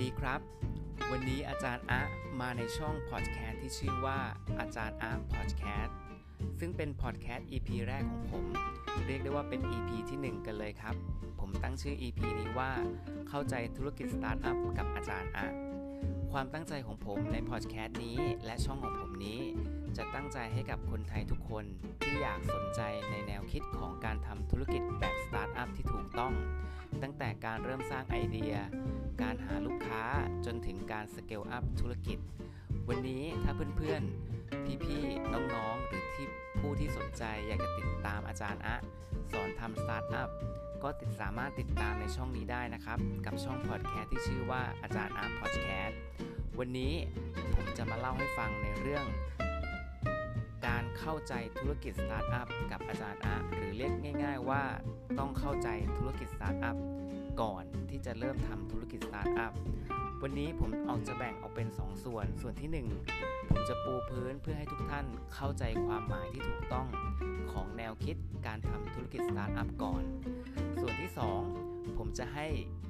ดีครับ วันนี้อาจารย์อาร์ตมาในช่องพอดแคสต์ที่ชื่อว่าอาจารย์อาร์ตพอดแคสต์ซึ่งเป็นพอดแคสต์ EP แรกของผม เรียกได้ว่าเป็น EP ที่ 1 กันเลยครับ ผมตั้งชื่อ EP นี้ว่าเข้าใจธุรกิจสตาร์ทอัพกับอาจารย์อาร์ตความตั้งใจของผมในพอดแคสต์นี้และช่องของผมนี้ จะตั้งใจให้กับคนไทยทุกคนที่อยากสนใจในแนวคิดของการทำธุรกิจแบบสตาร์ทอัพที่ถูกต้อง ตั้งแต่การเริ่มสร้างไอเดีย การหาลูกค้าจนถึงการ scale up ธุรกิจ วันนี้ถ้าเพื่อนๆ พี่ๆ น้องๆ หรือที่ผู้ที่สนใจอยากจะติดตามอาจารย์อาร์ตสอนทำสตาร์ทอัพก็ติดสามารถติดตามในช่องนี้ได้นะครับ กับช่องพอดแคสต์ที่ชื่อว่าอาจารย์อาร์ตพอดแคสต์วันนี้ผมจะมาเล่าให้ฟังในเรื่อง การเข้าใจธุรกิจสตาร์ทอัพกับอาจารย์อาร์ตหรือเรียกง่าย ๆ ว่าต้องเข้าใจธุรกิจสตาร์ทอัพก่อนที่จะเริ่มทำธุรกิจสตาร์ทอัพวันนี้ผมออกจะแบ่งออกเป็น2ส่วน ส่วนที่ 1 ผมจะปูพื้นเพื่อให้ทุกท่านเข้าใจความหมายที่ถูกต้องของแนวคิดการทำธุรกิจสตาร์ทอัพก่อน ส่วนที่ 2 ผมจะให้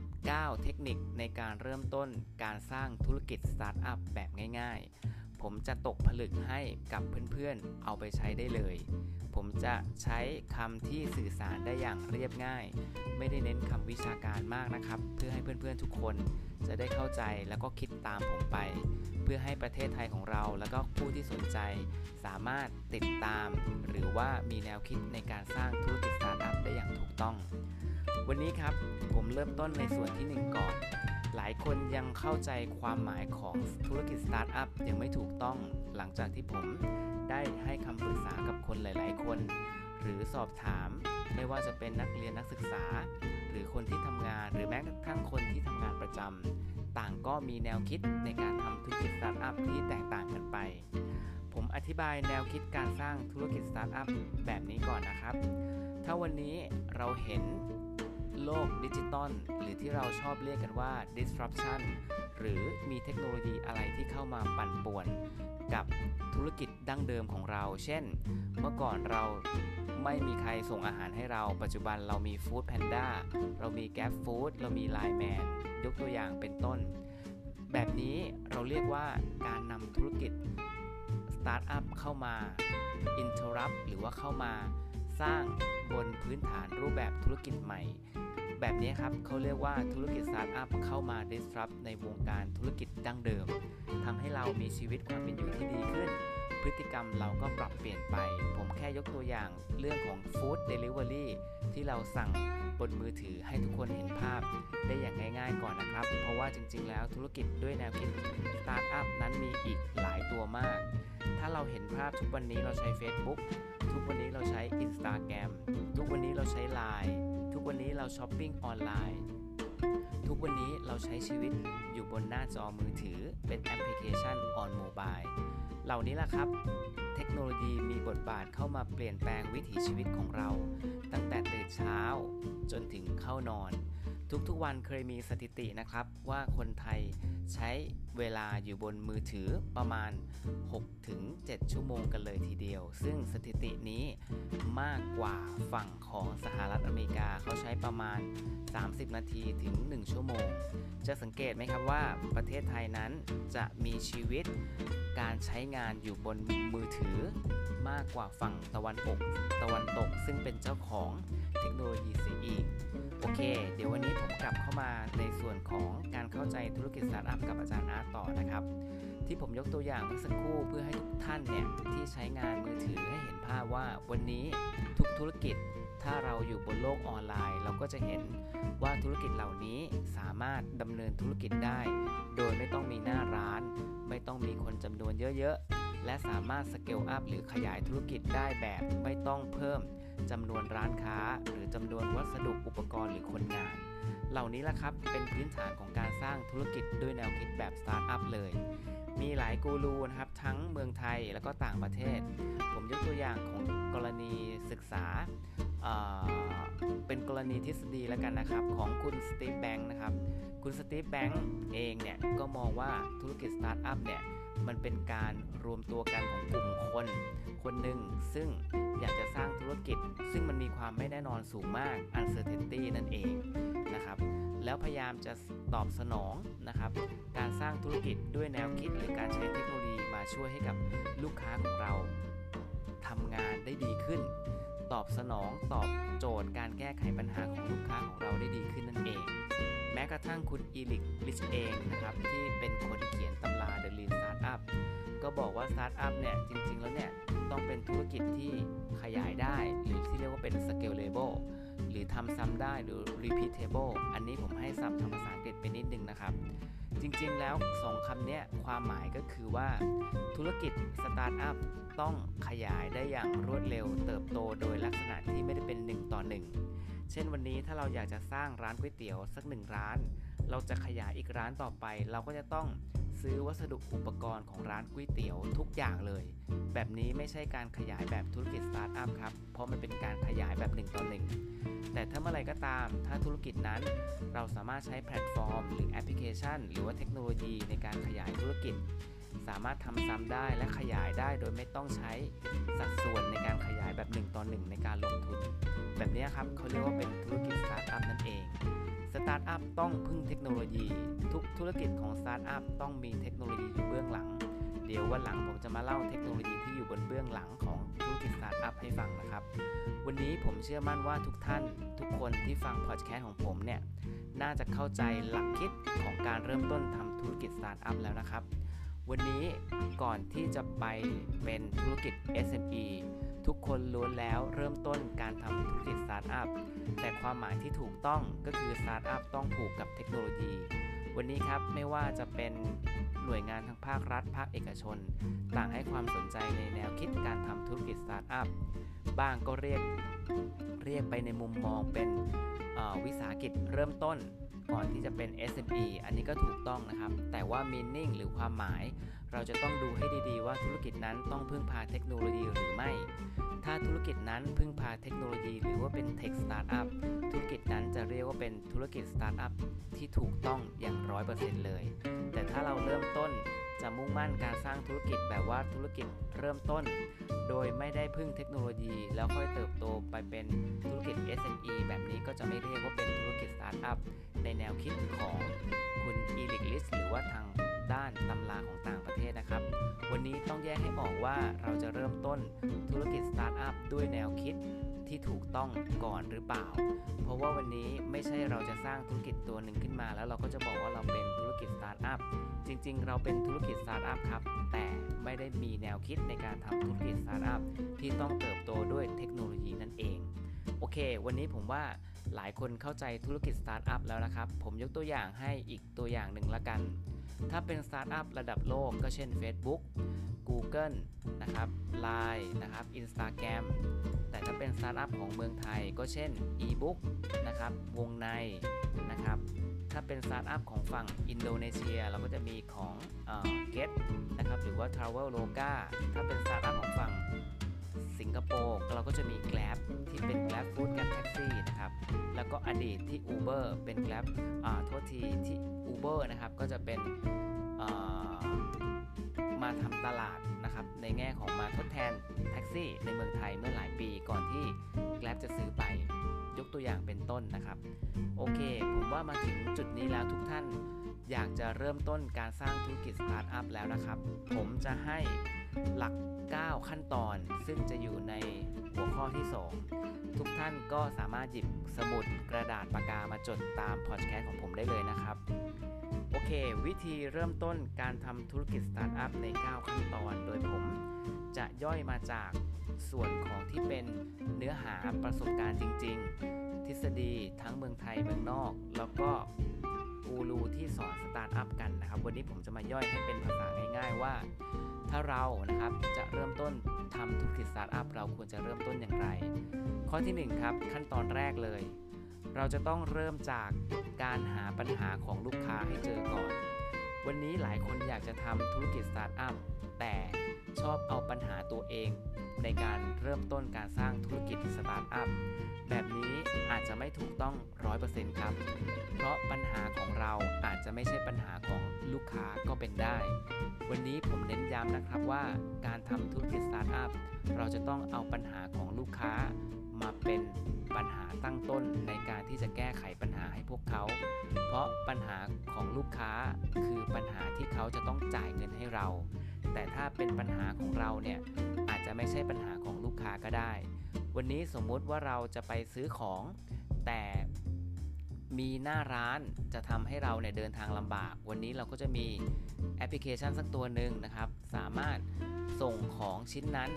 9 เทคนิคในการเริ่มต้นการสร้างธุรกิจสตาร์ทอัพแบบง่ายๆ ผมจะตกผลึกให้กับเพื่อนๆ เอาไปใช้ได้เลย ผมจะใช้คำที่สื่อสารได้อย่างเรียบง่าย ไม่ได้เน้นคำวิชาการมากนะครับ เพื่อให้เพื่อนๆทุกคนจะได้เข้าใจแล้วก็คิดตามผมไป เพื่อให้ประเทศไทยของเรา แล้วก็ผู้ที่สนใจ สามารถติดตาม หรือว่ามีแนวคิดในการสร้างธุรกิจสตาร์ทอัพได้อย่างถูกต้อง วันนี้ครับผมเริ่มต้นในส่วนที่ 1 ก่อน หลายคนยังเข้าใจความหมายของธุรกิจสตาร์ทอัพยังไม่ถูกต้องหลังจากที่ผมได้ให้คำปรึกษากับคนหลาย ๆ คน หรือสอบถามไม่ว่าจะเป็นนักเรียนนักศึกษา หรือคนที่ทำงาน หรือแม้กระทั่งคนที่ทำงานประจำต่างก็มีแนวคิดในการทำธุรกิจสตาร์ทอัพที่แตกต่างกันไป ผมอธิบายแนวคิดการสร้างธุรกิจสตาร์ทอัพแบบนี้ก่อนนะครับ ถ้าวันนี้เราเห็น โลกดิจิตอลหรือที่เราชอบเรียกกันว่า disruption หรือมีเทคโนโลยีอะไรที่เข้ามาปั่นป่วน กับธุรกิจดั้งเดิมของเรา เช่น เมื่อก่อนเราไม่มีใครส่งอาหารให้เรา ปัจจุบันเรามี Food Panda เรามี Grab Food เรามี Line Man ยกตัวอย่างเป็นต้น แบบนี้เราเรียกว่าการนำธุรกิจสตาร์ทอัพเข้ามา interrupt หรือว่าเข้ามา สร้างบนพื้นฐานรูปแบบธุรกิจใหม่ แบบนี้ครับเขาเรียกว่าธุรกิจสตาร์ทอัพเข้ามา disrupt ในวงการธุรกิจดั้งเดิมทำให้เรามีชีวิตความเป็นอยู่ที่ดีขึ้น พฤติกรรมเราก็ปรับเปลี่ยนไป ผมแค่ยกตัวอย่างเรื่องของ Food Delivery ที่เราสั่งบนมือถือให้ทุกคนเห็นภาพได้อย่างง่ายๆก่อนนะครับ เพราะว่าจริงๆแล้วธุรกิจด้วยแนวคิดสตาร์ทอัพนั้นมีอีกหลายตัวมาก ถ้าเราเห็นภาพทุกวันนี้เราใช้ Facebook ทุกวันนี้เราใช้ Instagram ทุกวันนี้เราใช้ Line ทุกวันนี้เราช้อปปิ้งออนไลน์ ทุกวันนี้เราใช้ชีวิตอยู่บนหน้าจอมือถือเป็นแอปพลิเคชัน on mobile เหล่านี้แหละครับ เทคโนโลยีมีบทบาทเข้ามาเปลี่ยนแปลงวิถีชีวิตของเรา ตั้งแต่ตื่นเช้าจนถึงเข้านอน ทุกๆวันเคยมีสถิตินะครับว่าคนไทยใช้เวลาอยู่บนมือถือประมาณ 6-7 ชั่วโมงกันเลยทีเดียว ซึ่งสถิตินี้มากกว่าฝั่งของสหรัฐอเมริกาเขาใช้ประมาณ 30 นาทีถึง 1 ชั่วโมง จะสังเกตไหมครับว่าประเทศไทยนั้นจะมีชีวิตการใช้งานอยู่บนมือถือมากกว่าฝั่งตะวันออกตะวันตก ซึ่งเป็นเจ้าของเทคโนโลยีเสียอีก โอเค เดี๋ยววันนี้ผมกลับเข้ามาในส่วนของการเข้าใจธุรกิจสตาร์ทอัพกับอาจารย์อาร์ตต่อนะครับ ที่ผมยกตัวอย่างเมื่อสักครู่เพื่อให้ทุกท่านเนี่ยที่ใช้งานมือถือให้เห็นภาพว่าวันนี้ทุกธุรกิจถ้าเราอยู่บนโลกออนไลน์ เราก็จะเห็นว่าธุรกิจเหล่านี้สามารถดำเนินธุรกิจได้ โดยไม่ต้องมีหน้าร้าน ไม่ต้องมีคนจำนวนเยอะๆและสามารถ scale up หรือขยายธุรกิจได้แบบไม่ต้องเพิ่ม จำนวนร้านค้า หรือจำนวนวัสดุอุปกรณ์หรือคนงาน เหล่านี้แหละครับเป็นพื้นฐานของการสร้างธุรกิจด้วยแนวคิดแบบสตาร์ทอัพเลย มีหลายกูรูนะครับทั้งเมืองไทยแล้วก็ต่างประเทศ ผมยกตัวอย่างของกรณีศึกษาเป็นกรณีทฤษฎีแล้วกันนะครับ ของคุณ Steve Blank นะครับ คุณ Steve Blank เองเนี่ยก็มองว่าธุรกิจสตาร์ทอัพเนี่ย มันเป็นการรวมตัวกันของกลุ่มคน คนหนึ่งซึ่งอยากจะสร้างธุรกิจ ซึ่งมันมีความไม่แน่นอนสูงมาก uncertainty นั่นเองนะครับ แล้วพยายามจะตอบสนองนะครับ การสร้างธุรกิจด้วยแนวคิดหรือการใช้เทคโนโลยีมาช่วยให้กับลูกค้าของเราทำงานได้ดีขึ้น ตอบสนองตอบโจทย์การแก้ไขปัญหาของลูกค้าของเราได้ดีขึ้นนั่นเอง กระทั่งคุณอีลิกลิชเองนะครับที่เป็นคนเขียนตำรา The Lean Startup ก็บอกว่าสตาร์ทอัพเนี่ยจริง ๆ แล้วเนี่ยต้องเป็นธุรกิจที่ขยายได้ หรือที่เรียกว่าเป็น scalable หรือทำซ้ำได้หรือ repeatable อันนี้ผมให้ศัพท์ทางภาษาอังกฤษไปนิดนึงนะครับ จริงๆแล้วสองคำนี้ความหมายก็คือว่า ธุรกิจสตาร์ทอัพต้องขยายได้อย่างรวดเร็ว เติบโตโดยลักษณะที่ไม่ได้เป็น 1 ต่อ 1 เช่นวันนี้ถ้าเราอยากจะสร้างร้านก๋วยเตี๋ยวสักหนึ่งร้าน เราจะขยายอีกร้านต่อไป เราก็จะต้องซื้อวัสดุอุปกรณ์ของร้านก๋วยเตี๋ยวทุกอย่างเลย แบบนี้ไม่ใช่การขยายแบบธุรกิจสตาร์ทอัพครับ เพราะมันเป็นการขยายแบบ1ต่อ1แต่ถ้าเมื่อไรก็ตาม ถ้าธุรกิจนั้น เราสามารถใช้แพลตฟอร์ม หรือแอปพลิเคชัน หรือว่าเทคโนโลยีในการขยายธุรกิจ สามารถทำซ้ำได้และขยายได้โดยไม่ต้องใช้สัดส่วนในการขยายแบบ 1ต่อ1ในการลงทุน แบบนี้ครับเขาเรียกว่าเป็นธุรกิจสตาร์ทอัพนั่นเองสตาร์ทอัพต้องพึ่งเทคโนโลยี ทุกธุรกิจของสตาร์ทอัพต้องมีเทคโนโลยีอยู่เบื้องหลัง เดี๋ยววันหลังผมจะมาเล่าเทคโนโลยีที่อยู่บนเบื้องหลังของธุรกิจสตาร์ทอัพให้ฟังนะครับ วันนี้ผมเชื่อมั่นว่าทุกท่าน ทุกคนที่ฟังพอดแคสต์ของผมเนี่ยน่าจะเข้าใจหลักคิดของการเริ่มต้นทำธุรกิจสตาร์ทอัพแล้วนะครับ วันนี้ก่อนที่จะไปเป็นธุรกิจ SME ทุกคนล้วนแล้วเริ่มต้นการทำธุรกิจสตาร์ทอัพ แต่ความหมายที่ถูกต้องก็คือสตาร์ทอัพต้องผูกกับเทคโนโลยี วันนี้ครับไม่ว่าจะเป็นหน่วยงานทั้งภาครัฐ ภาคเอกชน ต่างให้ความสนใจในแนวคิดการทำธุรกิจสตาร์ทอัพ บ้างก็เรียกเรียกไปในมุมมองเป็นวิสาหกิจเริ่มต้น ก่อนที่จะเป็น SME อันนี้ก็ถูกต้องนะครับ แต่ว่า meaning หรือความหมาย เราจะต้องดูให้ดีๆ ว่าธุรกิจนั้นต้องพึ่งพาเทคโนโลยีหรือไม่ ถ้าธุรกิจนั้นพึ่งพาเทคโนโลยี หรือว่าเป็น Tech Startup ธุรกิจนั้นจะเรียกว่าเป็นธุรกิจสตาร์ทอัพที่ถูกต้องอย่าง 100%เลย แต่ถ้าเราเริ่มต้น จะมุ่งมั่นการสร้างธุรกิจแบบว่าธุรกิจเริ่มต้น โดยไม่ได้พึ่งเทคโนโลยี แล้วค่อยเติบโตไปเป็นธุรกิจ SME แบบนี้ก็จะไม่เรียกว่าเป็นธุรกิจสตาร์ทอัพในแนวคิดของคุณ Eric Ries หรือว่าทางด้านตำราของต่างประเทศนะครับ วันนี้ต้องแยกให้ออกว่าเราจะเริ่มต้นธุรกิจสตาร์ทอัพด้วยแนวคิดที่ถูกต้องก่อนหรือเปล่า เพราะว่าวันนี้ไม่ใช่เราจะสร้างธุรกิจตัวหนึ่งขึ้นมา แล้วเราก็จะบอกว่าเราเป็นธุรกิจสตาร์ทอัพ จริง ๆ เราเป็นธุรกิจสตาร์ทอัพครับ แต่ไม่ได้มีแนวคิดในการทำธุรกิจสตาร์ทอัพที่ต้องเติบโตด้วยเทคโนโลยีนั่นเอง โอเค วันนี้ผมว่าหลายคนเข้าใจธุรกิจสตาร์ทอัพแล้วนะครับ ผมยกตัวอย่างให้อีกตัวอย่างหนึ่งละกัน ถ้าเป็นสตาร์ทอัพระดับโลกก็เช่น Facebook Google นะครับ Line นะครับ Instagram แต่ถ้าเป็นสตาร์ทอัพของเมืองไทยก็เช่น eBook นะครับ วงในนะครับ ถ้าเป็นสตาร์ทอัพของฝั่งอินโดนีเซียเราก็จะมีของเอ่อ Get นะครับ หรือว่า Traveloka ถ้าเป็นสตาร์ทอัพของฝั่ง สิงคโปร์เราก็จะมี Grab ที่เป็น Grab Food Grab Taxi นะครับ แล้วก็อดีตที่ Uber เป็น Grab อ่าโทษทีที่ Uber นะครับก็จะเป็นมาทำตลาดนะครับในแง่ของมาทดแทนแท็กซี่ในเมืองไทยเมื่อหลายปีก่อนที่ Grab จะซื้อไปยกตัวอย่างเป็นต้นนะครับ โอเค ผมว่ามาถึงจุดนี้แล้วทุกท่าน อยากจะเริ่มต้นการสร้างธุรกิจสตาร์ทอัพแล้วนะครับ ผมจะให้หลัก 9 ขั้นตอน ซึ่งจะอยู่ในหัวข้อที่ 2 ทุกท่านก็สามารถหยิบสมุดกระดาษปากกามาจดตามพอดแคสต์ของผมได้เลยนะครับ โอเค วิธีเริ่มต้นการทำธุรกิจสตาร์ทอัพใน 9 ขั้นตอน โดยผมจะย่อยมาจากส่วนของที่เป็นเนื้อหาประสบการณ์จริง ๆ ทฤษฎีทั้งเมืองไทยเมืองนอก แล้วก็ กูรูที่สอนสตาร์ทอัพกันนะครับ วันนี้ผมจะมาย่อยให้เป็นภาษาง่ายๆว่า ถ้าเรานะครับจะเริ่มต้นทำธุรกิจสตาร์ทอัพเราควรจะเริ่มต้นอย่างไร ข้อที่1ครับขั้นตอนแรกเลย เราจะต้องเริ่มจากการหาปัญหาของลูกค้าให้เจอก่อน วันนี้หลายคนอยากจะทำธุรกิจสตาร์ทอัพแต่ ชอบเอาปัญหาตัวเอง ในการเริ่มต้นการสร้างธุรกิจสตาร์ทอัพแบบนี้อาจจะไม่ถูกต้อง 100%ครับ เพราะปัญหาของเราอาจจะไม่ใช่ปัญหาของลูกค้าก็เป็นได้ วันนี้ผมเน้นย้ำนะครับว่าการทำธุรกิจสตาร์ทอัพเราจะต้องเอาปัญหาของลูกค้า มาเป็นปัญหาตั้งต้นในการที่จะแก้ไขปัญหาให้พวกเขา เพราะปัญหาของลูกค้าคือปัญหาที่เขาจะต้องจ่ายเงินให้เรา แต่ถ้าเป็นปัญหาของเราเนี่ยอาจจะไม่ใช่ปัญหาของลูกค้าก็ได้ วันนี้สมมุติว่าเราจะไปซื้อของ แต่มีหน้าร้านจะทำให้เราเนี่ยเดินทางลำบาก วันนี้เราก็จะมีแอปพลิเคชันสักตัวหนึ่งนะครับ สามารถส่งของชิ้นนั้น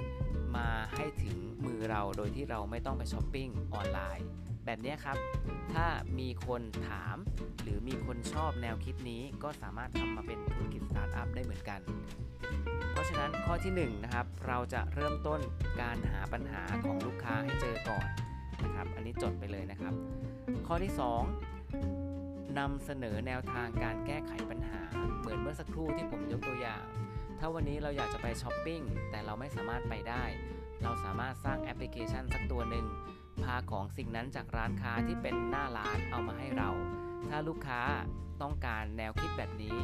มาให้ถึงมือเราโดยที่เราไม่ต้องไปช้อปปิ้งออนไลน์ แบบนี้ครับ ถ้ามีคนถาม หรือมีคนชอบแนวคิดนี้ก็สามารถทำมาเป็นธุรกิจสตาร์ทอัพได้เหมือนกัน เพราะฉะนั้นข้อที่1นนะครับ เราจะเริ่มต้นการหาปัญหาของลูกค้าให้เจอก่อนนะครับ อันนี้จดไปเลยนะครับ ข้อที่ 2นำเสนอแนวทางการแก้ไขปัญหา เหมือนเมื่อสักครู่ที่ผมยกตัวอย่าง ถ้าวันนี้เราอยากจะไปช้อปปิ้งแต่เราไม่สามารถไปได้ เราสามารถสร้างแอปพลิเคชันสักตัวหนึ่ง พาของสิ่งนั้นจากร้านค้าที่เป็นหน้าร้านเอามาให้เรา ถ้าลูกค้าต้องการแนวคิดแบบนี้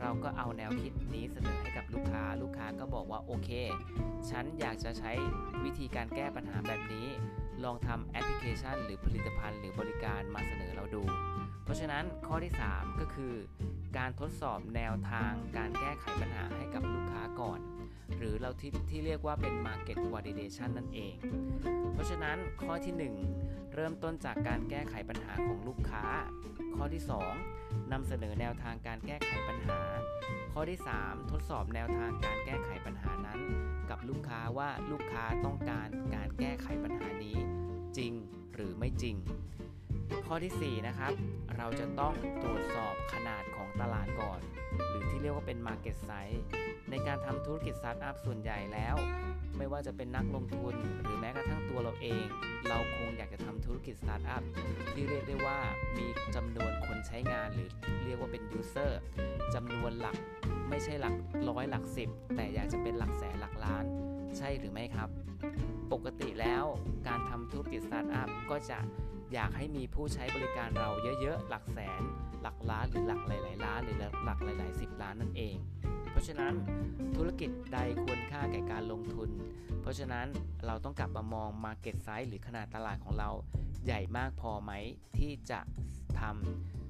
เราก็เอาแนวคิดนี้เสนอให้กับลูกค้า ลูกค้าก็บอกว่าโอเค ฉันอยากจะใช้วิธีการแก้ปัญหาแบบนี้ ลองทำแอปพลิเคชัน หรือผลิตภัณฑ์ หรือบริการมาเสนอเราดู เพราะฉะนั้นข้อที่ 3 ก็คือ การทดสอบแนวทางการแก้ไขปัญหาให้กับลูกค้าก่อน หรือเราที่ที่เรียกว่าเป็น Market Validation นั่นเอง เพราะฉะนั้นข้อที่ 1 เริ่มต้นจากการแก้ไขปัญหาของลูกค้า ข้อที่ 2นำเสนอแนวทางการแก้ไขปัญหา ข้อที่ 3 ทดสอบแนวทางการแก้ไขปัญหานั้น กับลูกค้าว่าลูกค้าต้องการการแก้ไขปัญหานี้ จริงหรือไม่จริง ข้อที่ 4 นะครับ เราจะต้องตรวจสอบขนาดของตลาดก่อน หรือที่เรียกว่าเป็น Market Size ในการทำธุรกิจสตาร์ทอัพส่วนใหญ่แล้ว ไม่ว่าจะเป็นนักลงทุนหรือแม้กระทั่งตัวเราเอง เราคงอยากจะทำธุรกิจสตาร์ทอัพที่เรียกได้ว่ามีจำนวนคนใช้งานหรือเรียกว่าเป็น user จำนวนหลักไม่ใช่หลักร้อยหลักสิบแต่อยากจะเป็นหลักแสนหลักล้าน ใช่หรือไม่ครับ ปกติแล้วการทำธุรกิจสตาร์ทอัพก็จะ อยากให้มีผู้ใช้บริการเราเยอะๆ หลักแสน หลักล้านหรือหลักหลายๆล้านหรือหลักหลายๆสิบล้านนั่นเอง เพราะฉะนั้นธุรกิจใดควรค่าแก่การลงทุน เพราะฉะนั้นเราต้องกลับมามอง Market Size หรือขนาดตลาดของเราใหญ่มากพอไหมที่จะท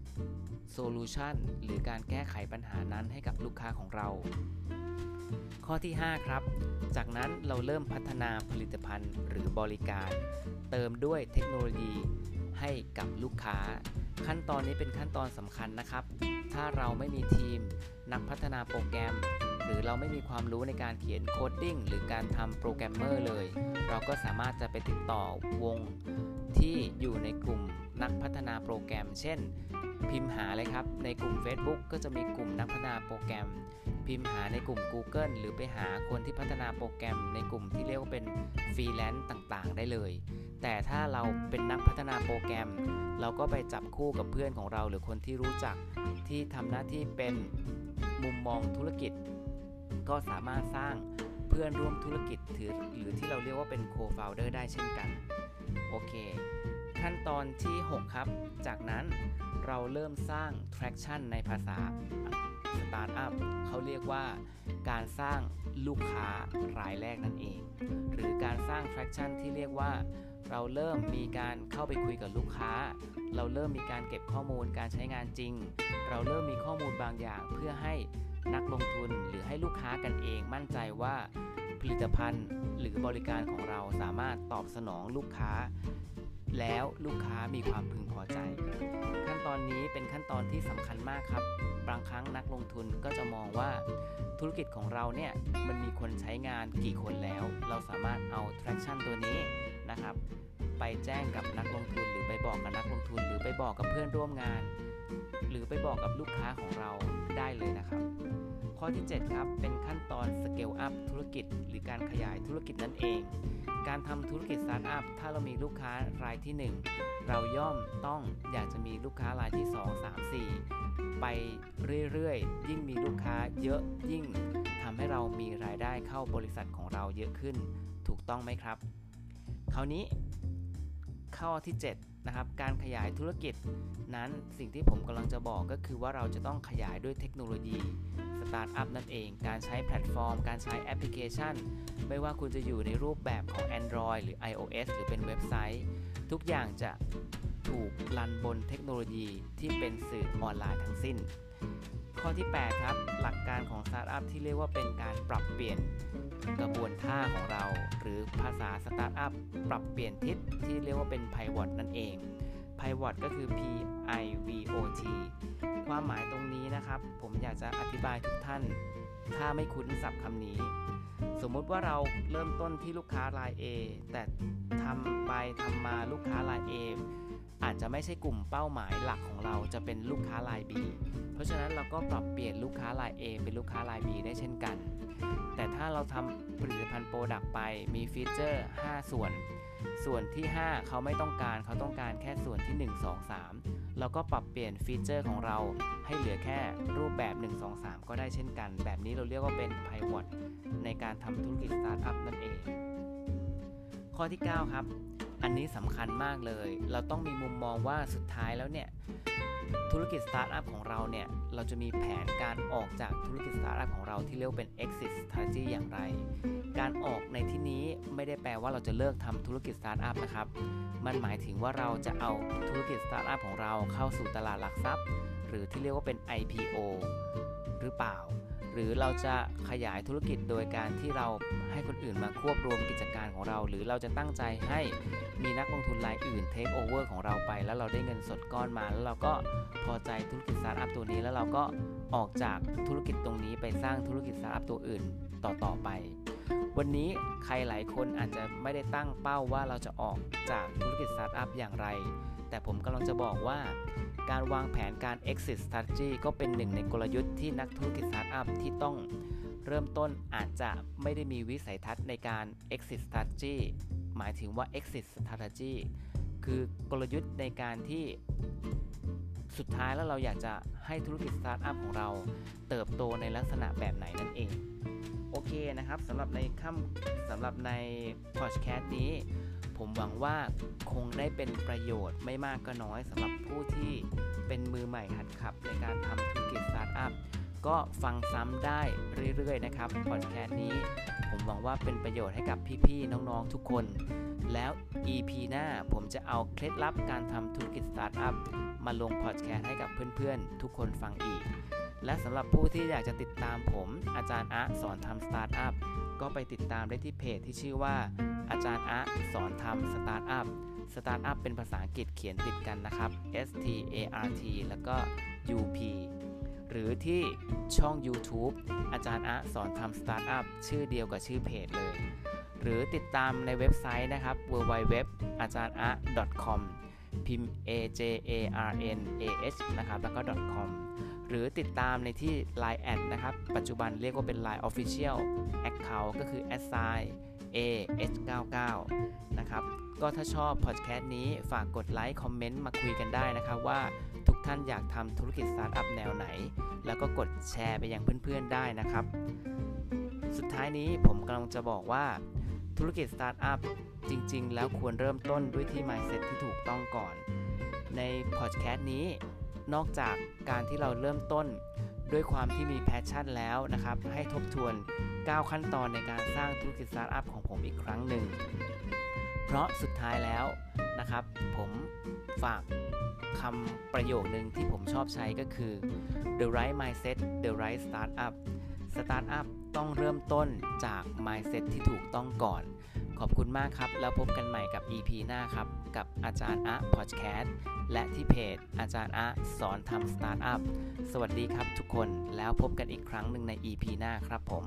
ำโซลูชันหรือการแก้ไขปัญหานั้นให้กับลูกค้าของเรา ข้อที่ 5 ครับ จากนั้นเราเริ่มพัฒนาผลิตภัณฑ์หรือบริการ เติมด้วยเทคโนโลยีให้กับลูกค้า ขั้นตอนนี้เป็นขั้นตอนสำคัญนะครับ ถ้าเราไม่มีทีม นักพัฒนาโปรแกรม หรือเราไม่มีความรู้ในการเขียน coding หรือการทำโปรแกรมเมอร์เลย เราก็สามารถจะไปติดต่อวง ที่อยู่ในกลุ่มนักพัฒนาโปรแกรม เช่น พิมพ์หาเลยครับ ในกลุ่ม Facebook ก็จะมีกลุ่มนักพัฒนาโปรแกรม พิมพ์หาในกลุ่ม Google หรือไปหาคนที่พัฒนาโปรแกรม ในกลุ่มที่เรียกว่าเป็นฟรีแลนซ์ต่างๆ ได้เลย แต่ถ้าเราเป็นนักพัฒนาโปรแกรม เราก็ไปจับคู่กับเพื่อนของเรา หรือคนที่รู้จักที่ทำหน้าที่เป็นมุมมองธุรกิจ ก็สามารถสร้างเพื่อนร่วมธุรกิจถือหรือที่เราเรียกว่าเป็น co-founder ได้เช่นกัน โอเค ขั้นตอนที่ 6 ครับ จากนั้นเราเริ่มสร้าง traction ในภาษา Startup เขาเรียกว่าการสร้างลูกค้ารายแรกนั่นเอง หรือการสร้าง traction ที่เรียกว่า เราเริ่มมีการเข้าไปคุยกับลูกค้า เราเริ่มมีการเก็บข้อมูลการใช้งานจริง เราเริ่มมีข้อมูลบางอย่างเพื่อให้นักลงทุนหรือให้ลูกค้ากันเองมั่นใจว่า ผลิตภัณฑ์หรือบริการของเราสามารถตอบสนองลูกค้า แล้วลูกค้ามีความพึงพอใจ ขั้นตอนนี้เป็นขั้นตอนที่สำคัญมากครับ บางครั้งนักลงทุนก็จะมองว่าธุรกิจของเราเนี่ยมันมีคนใช้งานกี่คนแล้ว เราสามารถเอา traction ตัวนี้นะครับ ไปแจ้งกับนักลงทุนหรือไปบอกกับนักลงทุน หรือไปบอกกับเพื่อนร่วมงาน หรือไปบอกกับลูกค้าของเราได้เลยนะครับ ข้อที่ 7 ครับ เป็นขั้นตอน scale up ธุรกิจ หรือการขยายธุรกิจนั่นเอง การทำธุรกิจสตาร์ทอัพถ้าเรามีลูกค้ารายที่ 1 เราย่อมต้องอยากจะมีลูกค้ารายที่ 2 3 4 ไปเรื่อยๆ ยิ่งมีลูกค้าเยอะยิ่งทำให้เรามีรายได้เข้าบริษัทของเราเยอะขึ้น ถูกต้องไหมครับ คราวนี้ ข้อที่ 7นะครับการขยายธุรกิจนั้นสิ่งที่ผมกำลังจะบอกก็คือว่าเราจะต้องขยายด้วยเทคโนโลยี สตาร์ทอัพนั่นเอง การใช้แพลตฟอร์ม การใช้แอปพลิเคชัน ไม่ว่าคุณจะอยู่ในรูปแบบของ Android หรือ iOS หรือเป็นเว็บไซต์ ทุกอย่างจะถูก run บนเทคโนโลยีที่เป็นสื่อออนไลน์ทั้งสิ้น ข้อที่ 8 ครับ หลักการของสตาร์ทอัพที่เรียกว่าเป็นการปรับเปลี่ยนกระบวนท่าของเรา หรือภาษาสตาร์ทอัพปรับเปลี่ยนทิศที่เรียกว่าเป็น Pivot นั่นเอง Pivot ก็คือ P I V O T ความหมายตรงนี้นะครับ ผมอยากจะอธิบายทุกท่าน ถ้าไม่คุ้นศัพท์คำนี้ สมมติว่าเราเริ่มต้นที่ลูกค้าราย A แต่ทำไปทำมาลูกค้าราย A อาจจะไม่ใช่กลุ่มเป้าหมายหลักของเราจะเป็นลูกค้าราย B เพราะฉะนั้นเราก็ปรับเปลี่ยนลูกค้าราย A เป็นลูกค้าราย B ได้เช่นกัน แต่ถ้าเราทำผลิตภัณฑ์ product ไปมีฟีเจอร์ 5 ส่วน ส่วนที่ 5 เขาไม่ต้องการเขาต้องการแค่ส่วนที่ 1 2 3เราก็ปรับเปลี่ยนฟีเจอร์ของเราให้เหลือแค่รูปแบบ 1 2 3 ก็ได้เช่นกัน แบบนี้เราเรียกว่าเป็น Pivot ในการทำธุรกิจสตาร์ทอัพนั่นเอง ข้อที่ 9 ครับ อันนี้สำคัญมากเลย เราต้องมีมุมมองว่าสุดท้ายแล้วเนี่ยธุรกิจสตาร์ทอัพของเราเนี่ย เราจะมีแผนการออกจากธุรกิจสตาร์ทอัพของเราที่เรียกเป็น exit strategy อย่างไร การออกในที่นี้ ไม่ได้แปลว่าเราจะเลิกทำธุรกิจสตาร์ทอัพนะครับ มันหมายถึงว่าเราจะเอาธุรกิจสตาร์ทอัพของเราเข้าสู่ตลาดหลักทรัพย์ หรือที่เรียกว่าเป็น IPO หรือเปล่า หรือเราจะขยายธุรกิจโดยการที่เราให้คนอื่นมาควบรวมกิจการของเรา หรือเราจะตั้งใจให้มีนักลงทุนรายอื่นเทคโอเวอร์ของเราไป แล้วเราได้เงินสดก้อนมา แล้วเราก็พอใจธุรกิจสตาร์ทอัพตัวนี้แล้วเราก็ออกจากธุรกิจตรงนี้ไปสร้างธุรกิจสตาร์ทอัพตัวอื่นต่อๆไป วันนี้ใครหลายคนอาจจะไม่ได้ตั้งเป้าว่าเราจะออกจากธุรกิจสตาร์ทอัพอย่างไร แต่ผมกำลังจะบอกว่า การวางแผนการ exit strategy ก็เป็นหนึ่งในกลยุทธ์ที่นักธุรกิจสตาร์ทอัพที่ต้องเริ่มต้นอาจจะไม่ได้มีวิสัยทัศน์ในการ exit strategy หมายถึงว่า exit strategy คือกลยุทธ์ในการที่สุดท้ายแล้วเราอยากจะให้ธุรกิจสตาร์ทอัพของเรา เติบโตในลักษณะแบบไหนนั่นเอง โอเคนะครับสำหรับในค่ำสำหรับในพอดแคสต์นี้ ผมหวังว่าคงได้เป็นประโยชน์ไม่มากก็น้อยสำหรับผู้ที่เป็นมือใหม่หัดขับ ในการทำธุรกิจสตาร์ทอัพก็ฟังซ้ำได้เรื่อยๆนะครับพอดแคสต์นี้ ผมหวังว่าเป็นประโยชน์ให้กับพี่ๆน้องๆทุกคน แล้ว EP หน้าผมจะเอาเคล็ดลับการทำธุรกิจสตาร์ทอัพมาลงพอดแคสต์ให้กับเพื่อนๆ ทุกคนฟังอีก และสำหรับผู้ที่อยากจะติดตามผม อาจารย์อะสอนทำสตาร์ทอัพก็ไปติดตามได้ที่เพจที่ชื่อว่า อาจารย์อะสอนทำสตาร์ทอัพสตาร์ทอัพเป็นภาษาอังกฤษเขียนติดกันนะครับ S T A R T แล้วก็ U P หรือที่ช่อง YouTube อาจารย์อะสอนทำสตาร์ทอัพชื่อเดียวกับชื่อเพจเลย หรือติดตามในเว็บไซต์นะครับ www อาจารย์อะ .com พิมพ์ a j a r n a h นะครับแล้วก็ .com หรือติดตามในที่ Line แอดนะครับ ปัจจุบันเรียกว่าเป็น Line Official Account ก็คือ at sign a h 9 9นะครับ ก็ถ้าชอบพอดแคสต์นี้ฝากกดไลค์คอมเมนต์มาคุยกันได้นะครับว่าทุกท่านอยากทำธุรกิจสตาร์ทอัพแนวไหน แล้วก็กดแชร์ไปยังเพื่อนๆได้นะครับ สุดท้ายนี้ผมกำลังจะบอกว่า ธุรกิจสตาร์ทอัพจริง ๆ แล้วควรเริ่มต้นด้วยที่ mindset ที่ถูกต้องก่อน ในพอดแคสต์นี้ นอกจากการที่เราเริ่มต้นด้วยความที่มี passion แล้วนะครับ ให้ทบทวน 9 ขั้นตอนในการสร้างธุรกิจสตาร์ทอัพของผมอีกครั้งหนึ่ง เพราะสุดท้ายแล้วนะครับ ผมฝากคำประโยคนึงที่ผมชอบใช้ก็คือ the right mindset the right startup startup ต้องเริ่มต้นจาก mindset ที่ถูกต้องก่อน ขอบคุณมากครับ แล้วพบกันใหม่กับ EP หน้าครับ กับอาจารย์อะพอดแคสต์และที่เพจอาจารย์อะสอนทำสตาร์ทอัพ สวัสดีครับทุกคนแล้วพบกันอีกครั้งหนึ่งใน EP หน้าครับผม